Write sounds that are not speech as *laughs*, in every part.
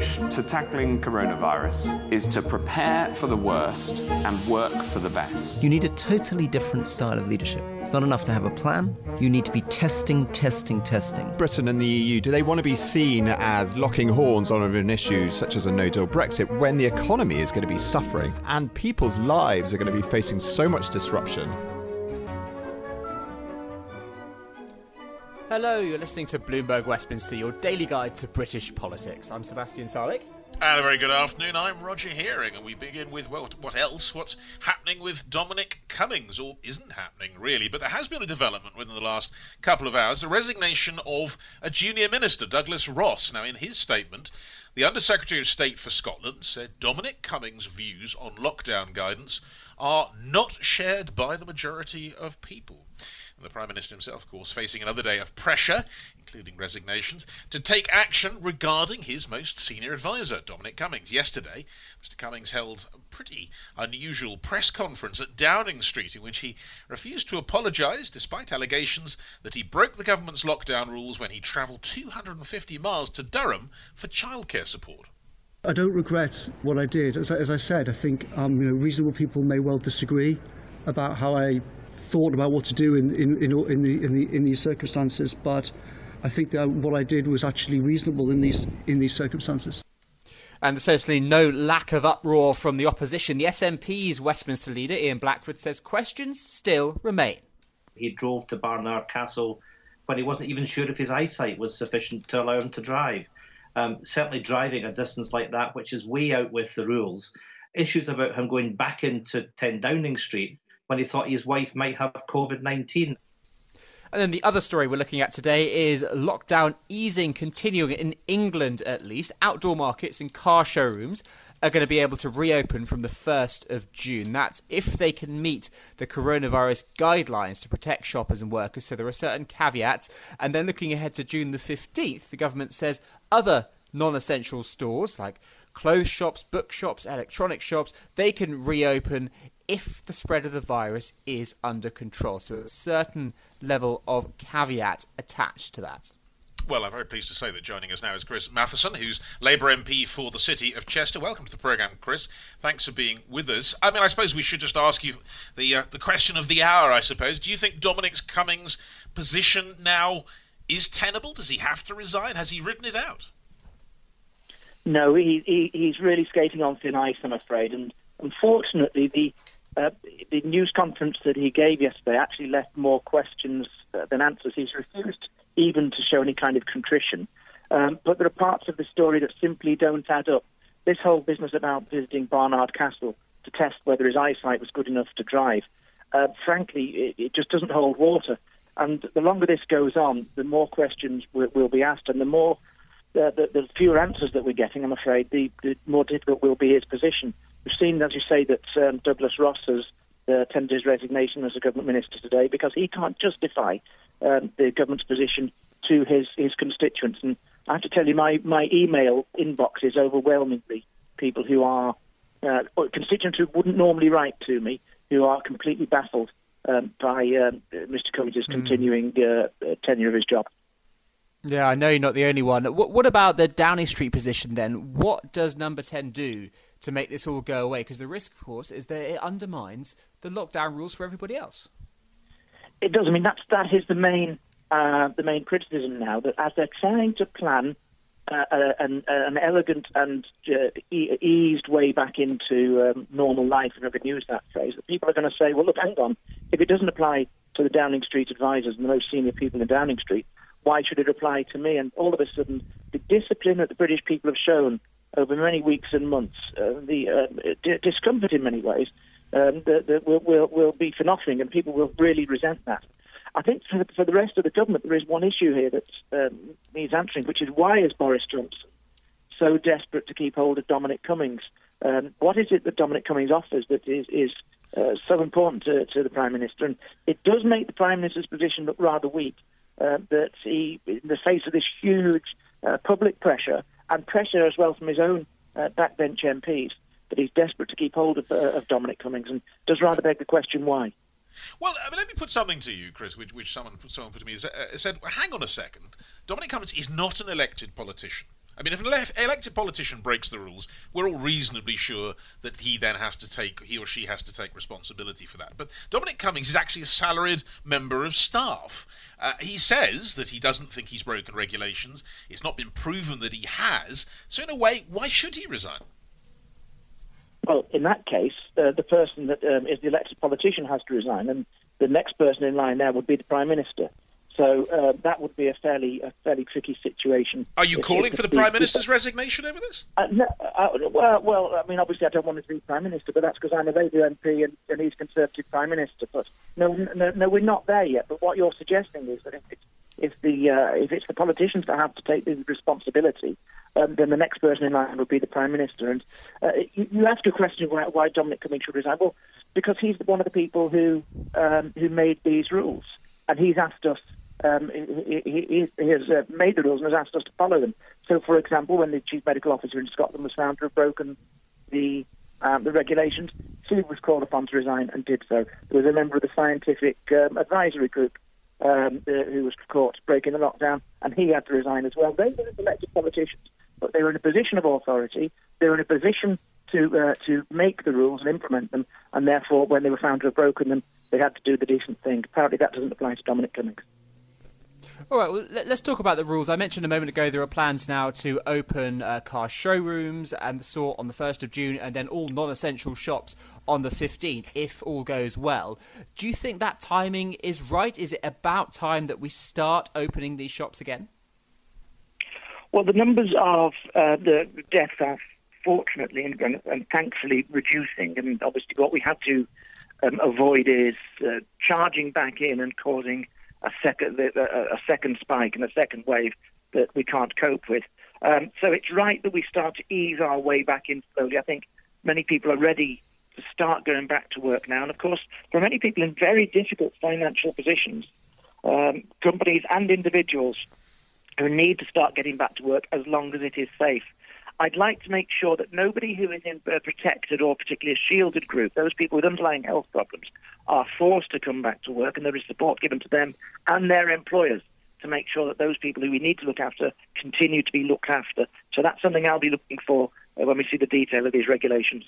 approach to tackling coronavirus is to prepare for the worst and work for the best. You need a totally different style of leadership. It's not enough to have a plan. You need to be testing, testing, testing. Britain and the EU, do they want to be seen as locking horns on an issue such as a no deal Brexit when the economy is going to be suffering and people's lives are going to be facing so much disruption? Hello, you're listening to Bloomberg Westminster, your daily guide to British politics. I'm Sebastian Salek. And a very good afternoon. I'm Roger Hearing, and we begin with well, what else? What's happening with Dominic Cummings, or isn't happening really? But there has been a development within the last couple of hours: the resignation of a junior minister, Douglas Ross. Now, in his statement, the Undersecretary of State for Scotland said Dominic Cummings' views on lockdown guidance are not shared by the majority of people. The Prime Minister himself, of course, facing another day of pressure, including resignations, to take action regarding his most senior advisor, Dominic Cummings. Yesterday, Mr. Cummings held a pretty unusual press conference at Downing Street in which he refused to apologise despite allegations that he broke the government's lockdown rules when he travelled 250 miles to Durham for childcare support. I don't regret what I did. As I, as I said, I think um, you know, reasonable people may well disagree about how I thought about what to do in, in, in, in, the, in, the, in these circumstances, but I think that what I did was actually reasonable in these, in these circumstances. And there's certainly no lack of uproar from the opposition. The SNP's Westminster leader, Ian Blackford, says questions still remain. He drove to Barnard Castle when he wasn't even sure if his eyesight was sufficient to allow him to drive. Um, certainly, driving a distance like that, which is way out with the rules. Issues about him going back into 10 Downing Street when he thought his wife might have COVID 19. And then the other story we're looking at today is lockdown easing continuing in England at least. Outdoor markets and car showrooms are going to be able to reopen from the 1st of June. That's if they can meet the coronavirus guidelines to protect shoppers and workers. So there are certain caveats. And then looking ahead to June the 15th, the government says other non essential stores like clothes shops, bookshops, electronic shops, they can reopen if the spread of the virus is under control. So a certain level of caveat attached to that. Well, I'm very pleased to say that joining us now is Chris Matheson, who's Labour MP for the City of Chester. Welcome to the programme, Chris. Thanks for being with us. I mean, I suppose we should just ask you the uh, the question of the hour. I suppose. Do you think Dominic Cummings' position now is tenable? Does he have to resign? Has he written it out? No, he, he he's really skating on thin ice, I'm afraid. And unfortunately, the uh, the news conference that he gave yesterday actually left more questions uh, than answers. He's refused even to show any kind of contrition. Um, but there are parts of the story that simply don't add up. This whole business about visiting Barnard Castle to test whether his eyesight was good enough to drive, uh, frankly, it, it, just doesn't hold water. And the longer this goes on, the more questions will, be asked, and the more uh, the, the, fewer answers that we're getting, I'm afraid, the, the more difficult will be his position. We've seen, as you say, that um, Douglas Ross has uh, tendered his resignation as a government minister today because he can't justify um, the government's position to his, his constituents. And I have to tell you, my, my email inbox is overwhelmingly people who are uh, constituents who wouldn't normally write to me, who are completely baffled um, by um, Mr. Cummings' mm. continuing uh, tenure of his job. Yeah, I know you're not the only one. What, what about the Downing Street position then? What does Number 10 do to make this all go away? Because the risk, of course, is that it undermines the lockdown rules for everybody else. It does. I mean, that's that is the main uh, the main criticism now that as they're trying to plan uh, uh an, uh, an, elegant and uh, e- eased way back into um, normal life, if I can use that phrase, that people are going to say, well, look, hang on, if it doesn't apply to the Downing Street advisors and the most senior people in Downing Street, why should it apply to me? And all of a sudden, the discipline that the British people have shown over many weeks and months, uh, the uh, d- discomfort in many ways, um, that, that will, will, will be for nothing, and people will really resent that. I think for the, for the rest of the government, there is one issue here that um, needs answering, which is why is Boris Johnson so desperate to keep hold of Dominic Cummings? Um, what is it that Dominic Cummings offers that is, is uh, so important to, to, the Prime Minister? And it does make the Prime Minister's position look rather weak uh, that he, in the face of this huge uh, public pressure and pressure as well from his own uh, backbench MPs, that he's desperate to keep hold of, uh, of Dominic Cummings and does rather beg the question why. Well, I mean, let me put something to you, Chris, which, which someone someone put to me. Uh, said, hang on a second. Dominic Cummings is not an elected politician. I mean, if an elected politician breaks the rules, we're all reasonably sure that he then has to take, he or she has to take responsibility for that. But Dominic Cummings is actually a salaried member of staff. Uh, he says that he doesn't think he's broken regulations. It's not been proven that he has. So, in a way, why should he resign? Well, in that case, uh, the person that um, is the elected politician has to resign, and the next person in line there would be the prime minister. So uh, that would be a fairly a fairly tricky situation. Are you if, calling if for the prime minister's resignation over this? Uh, no, uh, well, well, I mean, obviously, I don't want to be prime minister, but that's because I'm a Labour MP and, and he's Conservative prime minister. But no, no, no, we're not there yet. But what you're suggesting is that if it's if the uh, if it's the politicians that have to take the responsibility, um, then the next person in line would be the prime minister. And uh, you, you ask a question why, why Dominic Cummings should resign. Well, because he's one of the people who um, who made these rules, and he's asked us. Um, he, he, he, has uh, made the rules and has asked us to follow them. So, for example, when the chief medical officer in Scotland was found to have broken the um, the regulations, he was called upon to resign and did so. There was a member of the scientific um, advisory group um, uh, who was caught breaking the lockdown, and he had to resign as well. They were elected politicians, but they were in a position of authority. They were in a position to uh, to make the rules and implement them, and therefore, when they were found to have broken them, they had to do the decent thing. Apparently, that doesn't apply to Dominic Cummings. All right, well, let's talk about the rules. I mentioned a moment ago there are plans now to open uh, car showrooms and the sort on the 1st of June and then all non essential shops on the 15th, if all goes well. Do you think that timing is right? Is it about time that we start opening these shops again? Well, the numbers of uh, the deaths are fortunately and, and, thankfully reducing, and obviously what we have to um, avoid is uh, charging back in and causing a second a, second spike and a second wave that we can't cope with. Um, so it's right that we start to ease our way back in slowly. I think many people are ready to start going back to work now, and of course, for many people in very difficult financial positions, um, companies and individuals who need to start getting back to work as long as it is safe. I'd like to make sure that nobody who is in a protected or particularly a shielded group, those people with underlying health problems, are forced to come back to work and there is support given to them and their employers to make sure that those people who we need to look after continue to be looked after. So that's something I'll be looking for uh, when we see the detail of these regulations.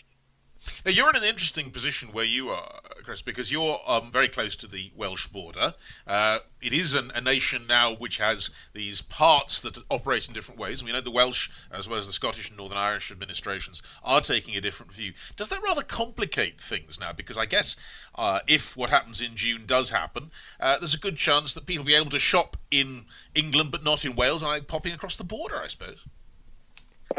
Now, you're in an interesting position where you are, Chris, because you're um, very close to the Welsh border. Uh, it is an, a nation now which has these parts that operate in different ways. We know the Welsh, as well as the Scottish and Northern Irish administrations, are taking a different view. Does that rather complicate things now? Because I guess uh, if what happens in June does happen, uh, there's a good chance that people will be able to shop in England but not in Wales, and popping across the border, I suppose.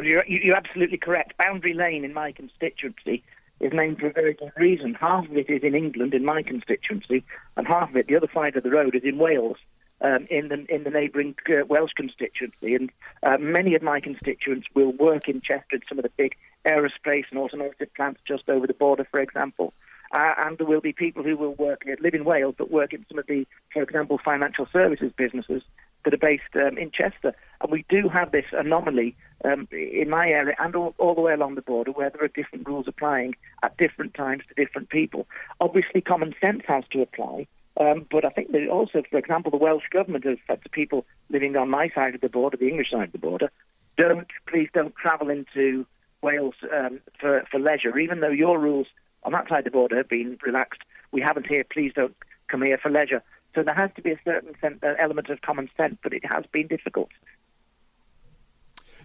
You're, you're absolutely correct. Boundary Lane in my constituency is named for a very good reason. Half of it is in England, in my constituency, and half of it, the other side of the road, is in Wales, um, in the in the neighbouring uh, Welsh constituency. And uh, many of my constituents will work in Chester some of the big aerospace and automotive plants just over the border, for example. Uh, and there will be people who will work, live in Wales, but work in some of the, for example, financial services businesses that are based um, in Chester. And we do have this anomaly um, in my area and all, all, the way along the border where there are different rules applying at different times to different people. Obviously, common sense has to apply. Um, but I think that also, for example, the Welsh government has said to people living on my side of the border, the English side of the border, don't, please don't travel into Wales um, for, for leisure, even though your rules on that side of the border have been relaxed. We haven't here, please don't come here for leisure. So there has to be a certain sense, uh, element of common sense, but it has been difficult.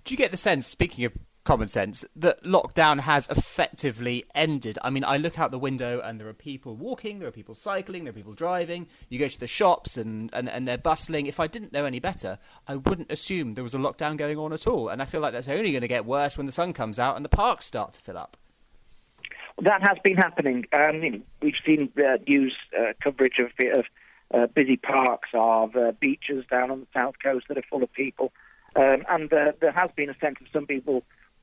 Do you get the sense, speaking of common sense, that lockdown has effectively ended? I mean, I look out the window and there are people walking, there are people cycling, there are people driving. You go to the shops and, and, and they're bustling. If I didn't know any better, I wouldn't assume there was a lockdown going on at all. And I feel like that's only going to get worse when the sun comes out and the parks start to fill up. That has been happening. Um, we've seen uh, news uh, coverage of, of uh, busy parks, of uh, beaches down on the south coast that are full of people. Um, and uh, there has been a sense of some people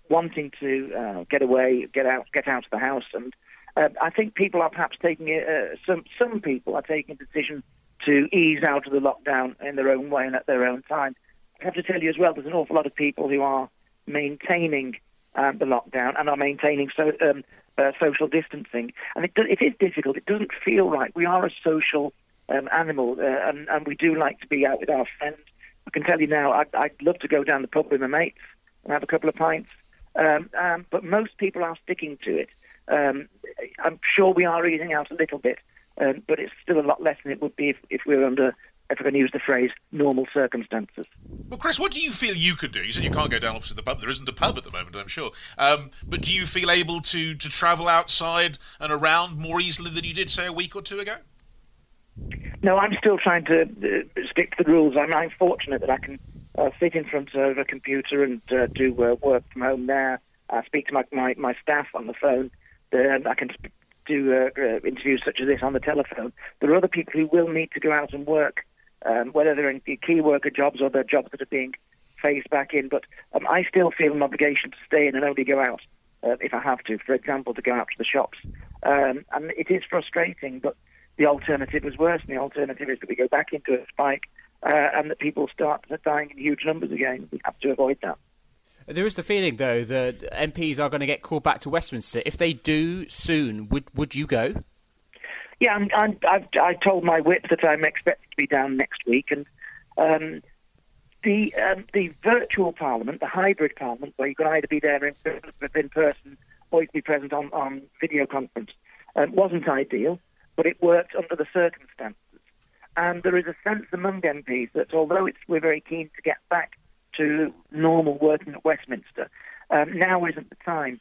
wanting to uh, get away, get out, get out of the house. And uh, I think people are perhaps taking uh, some some people are taking a decision to ease out of the lockdown in their own way and at their own time. I have to tell you as well, there's an awful lot of people who are maintaining um, the lockdown and are maintaining so, um, uh, social distancing. And it, it is difficult. It doesn't feel right. We are a social um, animal, uh, and, and we do like to be out with our friends. I can tell you now, I'd, I'd love to go down the pub with my mates and have a couple of pints. Um, um, but most people are sticking to it. Um, I'm sure we are easing out a little bit, um, but it's still a lot less than it would be if, if we were under, if I can use the phrase, normal circumstances. Well, Chris, what do you feel you can do? You said you can't go down opposite the pub. There isn't a pub at the moment, I'm sure. Um, but do you feel able to, to travel outside and around more easily than you did, say, a week or two ago? No, I'm still trying to uh, stick to the rules. I'm, I'm fortunate that I can uh, sit in front of a computer and uh, do uh, work from home there. I speak to my, my, my staff on the phone. I can do uh, uh, interviews such as this on the telephone. There are other people who will need to go out and work, um, whether they're in key worker jobs or they're jobs that are being phased back in. But um, I still feel an obligation to stay in and only go out if I have to. For example, to go out to the shops. Um, and it is frustrating, but the alternative is worse. And the alternative is that we go back into a spike uh, and that people start dying in huge numbers again. We have to avoid that. There is the feeling, though, that MPs are going to get called back to Westminster. If they do soon, would would you go? Yeah, I'm, I'm, I've I told my whip that I'm expected to be down next week, and um, the um, the virtual parliament, the hybrid parliament, where you can either be there in, in person or you can be present on, on video conference, um, wasn't ideal, but it worked under the circumstances. And there is a sense among MPs that although we're very keen to get back to normal working at Westminster, um, now isn't the time.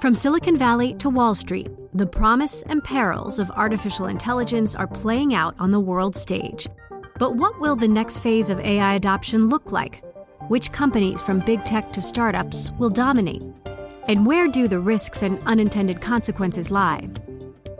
From Silicon Valley to Wall Street, the promise and perils of artificial intelligence are playing out on the world stage. But what will the next phase of AI adoption look like? Which companies, from big tech to startups, will dominate? And where do the risks and unintended consequences lie?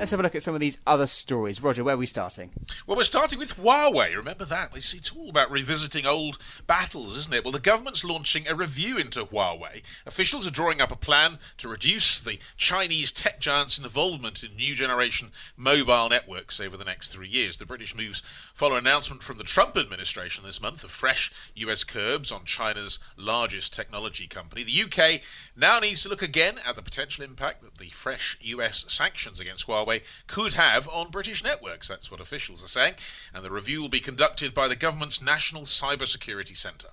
Let's have a look at some of these other stories. Roger, where are we starting? Well, we're starting with Huawei. Remember that? It's all about revisiting old battles, isn't it? Well, the government's launching a review into Huawei. Officials are drawing up a plan to reduce the Chinese tech giant's involvement in new generation mobile networks over the next three years. The British moves follow an announcement from the Trump administration this month of fresh US curbs on China's largest technology company. The UK now needs to look again at the potential impact that the fresh US sanctions against Huawei could have on British networks. That's what officials are saying. And the review will be conducted by the government's National Cybersecurity Centre.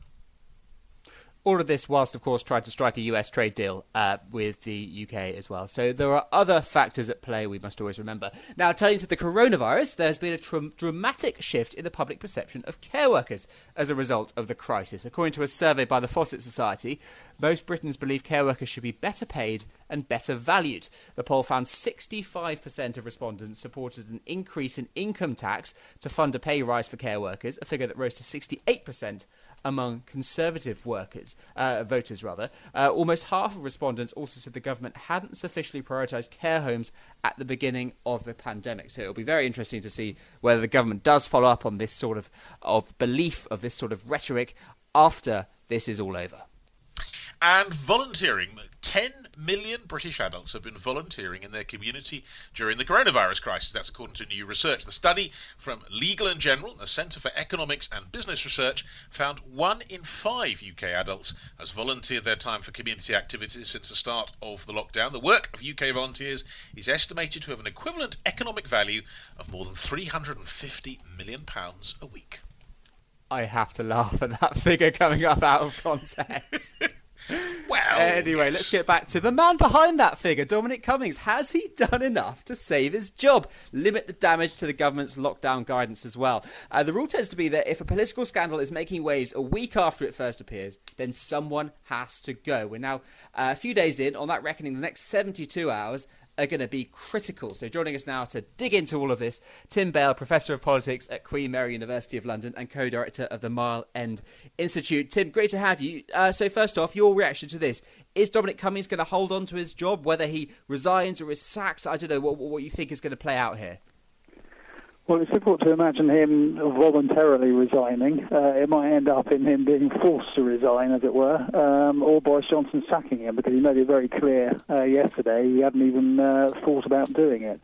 All of this whilst, of course, trying to strike a US trade deal uh, with the UK as well. So there are other factors at play we must always remember. Now, turning to the coronavirus, there's been a tr- dramatic shift in the public perception of care workers as a result of the crisis. According to a survey by the Fawcett Society, most Britons believe care workers should be better paid and better valued. The poll found 65% of respondents supported an increase in income tax to fund a pay rise for care workers, a figure that rose to 68% among Conservative workers, uh, voters rather. Uh, almost half of respondents also said the government hadn't sufficiently prioritised care homes at the beginning of the pandemic. So it'll be very interesting to see whether the government does follow up on this sort of, of belief, of this sort of rhetoric after this is all over. And volunteering 10 million British adults have been volunteering in their community during the coronavirus crisis. That's according to new research. The study from Legal and General, the Centre for Economics and Business Research, found one in five UK adults has volunteered their time for community activities since the start of the lockdown. The work of UK volunteers is estimated to have an equivalent economic value of more than £350 million a week. I have to laugh at that figure coming up out of context. *laughs* well, anyway, yes. let's get back to the man behind that figure, Dominic Cummings. Has he done enough to save his job? Limit the damage to the government's lockdown guidance as well. Uh, the rule tends to be that if a political scandal is making waves a week after it first appears, then someone has to go. We're now uh, a few days in. On that reckoning, the next 72 hours are going to be critical. So, joining us now to dig into all of this, Tim Bale, Professor of Politics at Queen Mary University of London and co director of the Mile End Institute. Tim, great to have you. Uh, so, first off, your reaction to this. Is Dominic Cummings going to hold on to his job, whether he resigns or is sacked? I don't know what, what you think is going to play out here. Well, it's difficult to imagine him voluntarily resigning. Uh, it might end up in him being forced to resign, as it were, um, or Boris Johnson sacking him because he made it very clear uh, yesterday he hadn't even uh, thought about doing it.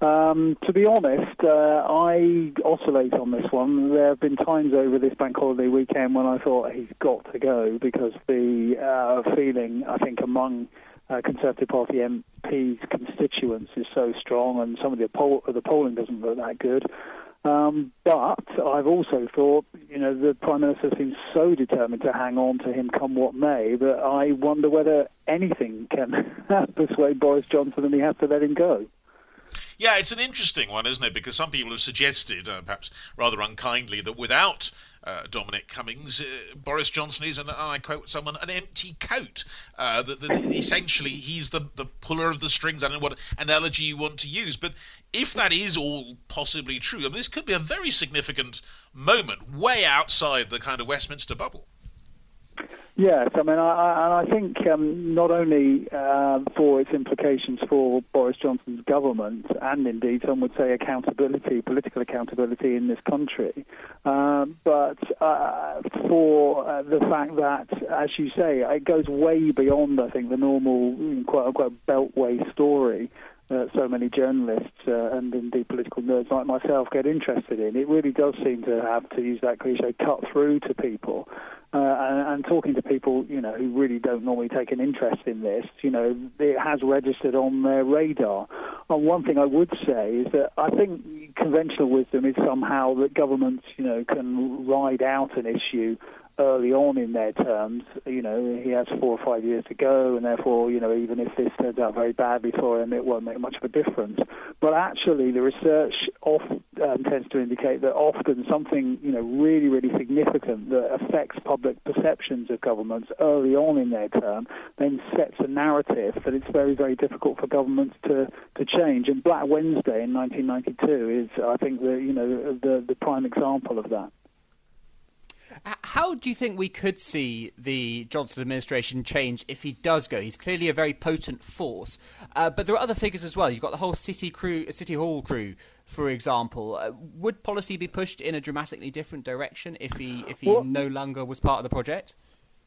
Um, to be honest, uh, I oscillate on this one. There have been times over this bank holiday weekend when I thought he's got to go because the uh, feeling, I think, among uh, Conservative Party MPs' constituents is so strong, and some of the, poll- the polling doesn't look that good. Um, but I've also thought, you know, the Prime Minister seems so determined to hang on to him come what may that I wonder whether anything can *laughs* persuade Boris Johnson and he has to let him go. Yeah, it's an interesting one, isn't it? Because some people have suggested, uh, perhaps rather unkindly, that without uh, Dominic Cummings, uh, Boris Johnson is, and I quote someone, an empty coat. Uh, essentially he's the, the puller of the strings. I don't know what analogy you want to use, but if that is all possibly true, I mean, this could be a very significant moment, way outside the kind of Westminster bubble. Yes, I mean, I, I, and I think um, not only uh, for its implications for Boris Johnson's government, and indeed some would say accountability, political accountability in this country, uh, but uh, for uh, the fact that, as you say, it goes way beyond, I think, the normal quote unquote beltway story. Uh, so many journalists uh, and indeed political nerds like myself get interested in. It really does seem to have, to use that cliche, cut through to people. Uh, and, and, talking to people, you know, who really don't normally take an interest in this, you know, it has registered on their radar. And one thing I would say is that I think conventional wisdom is somehow that governments, you know, can ride out an issue early on in their terms. You know, he has four or five years to go, and therefore, you know, even if this turns out very badly for him, it won't make much of a difference. But actually, the research often um, tends to indicate that often something, you know, really, really significant that affects public perceptions of governments early on in their term then sets a narrative that it's very, very difficult for governments to, to change. And Black Wednesday in 1992 is, I think, the you know the the prime example of that. How do you think we could see the Johnson administration change if he does go? He's clearly a very potent force, uh, but there are other figures as well. You've got the whole city crew, city hall crew, for example. Uh, would policy be pushed in a dramatically different direction if he if he well, no longer was part of the project?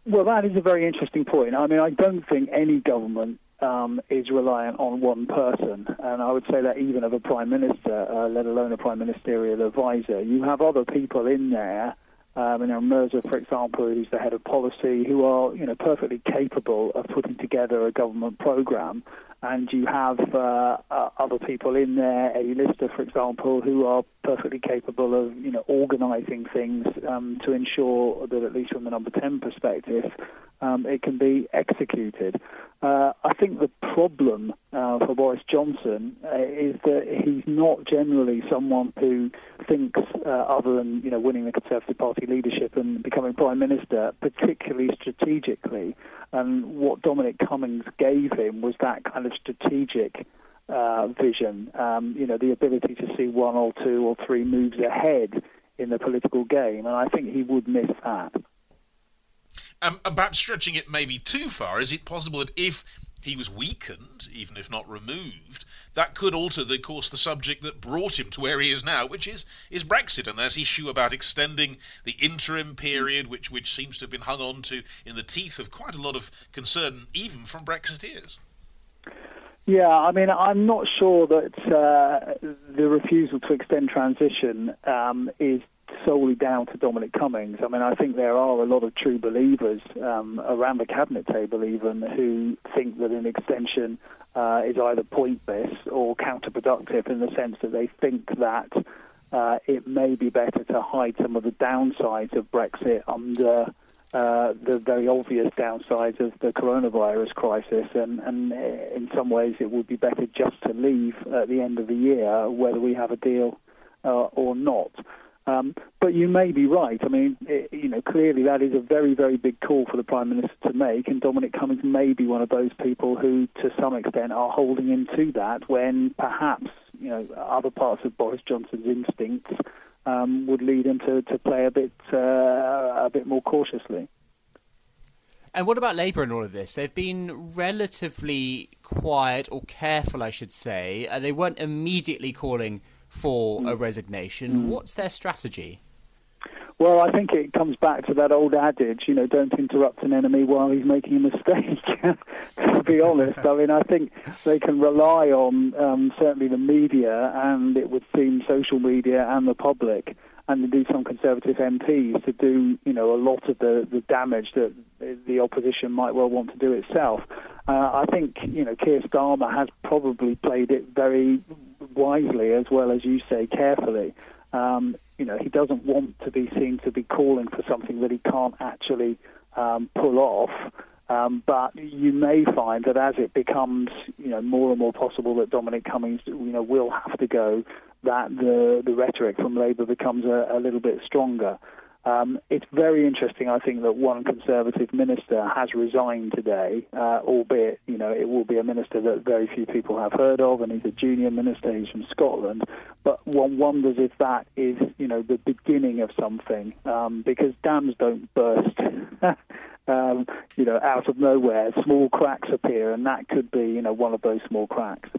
Well, that is a very interesting point. I mean, I don't think any government um, is reliant on one person, and I would say that even of a prime minister, uh, let alone a prime ministerial advisor, you have other people in there um, you know, Mirza, for example, who's the head of policy, who are you know perfectly capable of putting together a government program. And you have uh, uh, other people in there, Eddie Lister, for example, who are perfectly capable of you know organising things um, to ensure that at least from the number ten perspective, um, it can be executed. Uh, I think the problem uh, for Boris Johnson uh, is that he's not generally someone who thinks, uh, other than you know winning the Conservative Party leadership and becoming prime minister, particularly strategically. And what Dominic Cummings gave him was that kind of strategic. Uh, vision, um, you know, the ability to see one or two or three moves ahead in the political game, and I think he would miss that. Um, perhaps stretching it maybe too far, is it possible that if he was weakened, even if not removed, that could alter, the, of course, the subject that brought him to where he is now, which is is Brexit and this issue about extending the interim period, which which seems to have been hung on to in the teeth of quite a lot of concern, even from Brexiteers. Yeah, I mean, I'm not sure that uh, the refusal to extend transition um, is solely down to Dominic Cummings. I mean, I think there are a lot of true believers um, around the cabinet table, even who think that an extension uh, is either pointless or counterproductive in the sense that they think that uh, it may be better to hide some of the downsides of Brexit under. Uh, the very obvious downsides of the coronavirus crisis, and, and in some ways it would be better just to leave at the end of the year, whether we have a deal uh, or not. Um, but you may be right. I mean, it, you know, clearly that is a very, very big call for the Prime Minister to make, and Dominic Cummings may be one of those people who, to some extent, are holding him to that when perhaps, you know, other parts of Boris Johnson's instincts um, would lead him to, to play a bit, uh, a bit more cautiously. And what about Labour in all of this? They've been relatively quiet or careful, I should say. Uh, they weren't immediately calling for a resignation. Mm. What's their strategy? Well, I think it comes back to that old adage, you know, don't interrupt an enemy while he's making a mistake. *laughs* to be honest, I mean, I think they can rely on um, certainly the media and it would seem social media and the public and indeed some Conservative MPs to do, you know, a lot of the, the damage that the opposition might well want to do itself. Uh, I think, you know, Keir Starmer has probably played it very wisely as well as you say carefully. Um, you know, he doesn't want to be seen to be calling for something that he can't actually um, pull off. Um, but you may find that as it becomes, you know, more and more possible that Dominic Cummings, you know, will have to go, that the the rhetoric from Labour becomes a, a little bit stronger. Um, it's very interesting, I think, that one Conservative minister has resigned today, uh, albeit, you know, it will be a minister that very few people have heard of, and he's a junior minister, he's from Scotland. But one wonders if that is, you know, the beginning of something, um, because dams don't burst. *laughs* um, you know, out of nowhere, small cracks appear, and that could be, you know, one of those small cracks.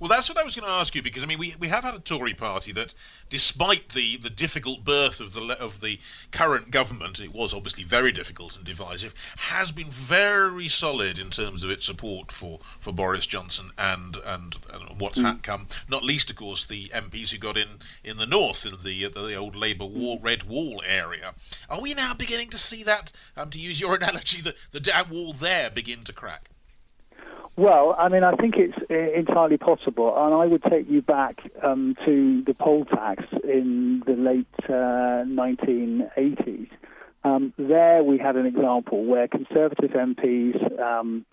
Well, that's what I was going to ask you because I mean we, we have had a Tory party that, despite the, the difficult birth of the of the current government, it was obviously very difficult and divisive, has been very solid in terms of its support for, for Boris Johnson and and, and what's mm. come. Not least, of course, the MPs who got in in the north in the the old Labour war, Red Wall area. Are we now beginning to see that, um, to use your *laughs* analogy, the the dam wall there begin to crack? Well, I mean, I think it's entirely possible, and I would take you back um, to the poll tax in the late uh, 1980s. Um, there, we had an example where Conservative MPs. Um,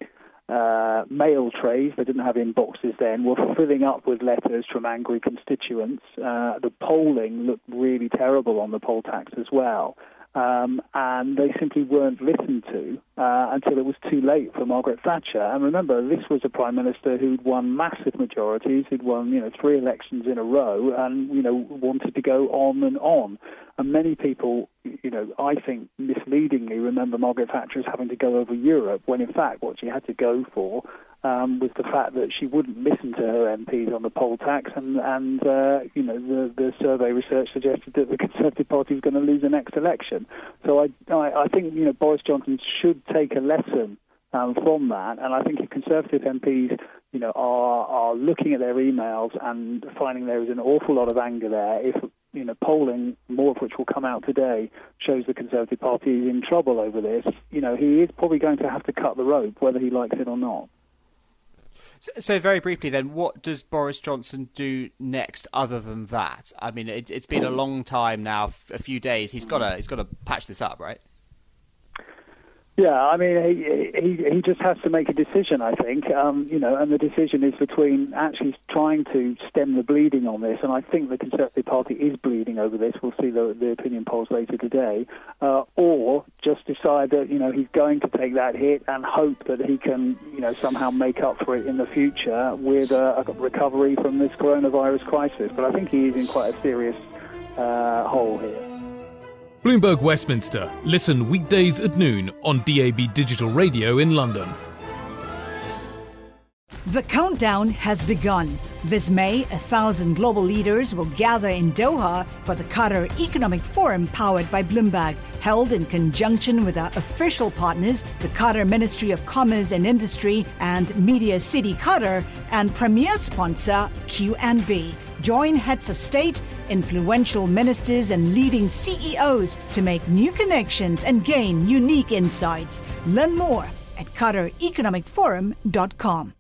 uh, mail trays, they didn't have inboxes then, were filling up with letters from angry constituents. Uh, the polling looked really terrible on the poll tax as well. Um, and they simply weren't listened to uh, until it was too late for Margaret Thatcher. And remember, this was a prime minister who'd won massive majorities, who'd won you know three elections in a row, and you know wanted to go on and on. And many people, you know, I think misleadingly remember Margaret Thatcher as having to go over Europe, when in fact what she had to go for um, was the fact that she wouldn't listen to her MPs on the poll tax, and and uh, you know the the survey research suggested that the Conservative Party was going to lose the next election. So I, I I think you know Boris Johnson should take a lesson um, from that, and I think if Conservative MPs you know are are looking at their emails and finding there is an awful lot of anger there, if you know, polling, more of which will come out today, shows the Conservative Party is in trouble over this. You know, he is probably going to have to cut the rope, whether he likes it or not. So, so, very briefly, then, what does Boris Johnson do next, other than that? I mean, it, has been a long time now, a few days. He's got to he's got to patch this up, right? Yeah, I mean, he, he he just has to make a decision, I think. Um, you know, and the decision is between actually trying to stem the bleeding on this, and I think the Conservative Party is bleeding over this. We'll see the, the opinion polls later today, uh, or just decide that you know he's going to take that hit and hope that he can you know somehow make up for it in the future with a, a recovery from this coronavirus crisis. But I think he is in quite a serious uh, hole here. Bloomberg Westminster. Listen weekdays at noon on DAB Digital Radio in London. The countdown has begun. This May, a thousand global leaders will gather in Doha for the Qatar Economic Forum powered by Bloomberg, held in conjunction with our official partners, the Qatar Ministry of Commerce and Industry and Media City Qatar, and premier sponsor QNB. Join heads of state, influential ministers, and leading CEOs to make new connections and gain unique insights. Learn more at QatarEconomicForum.com.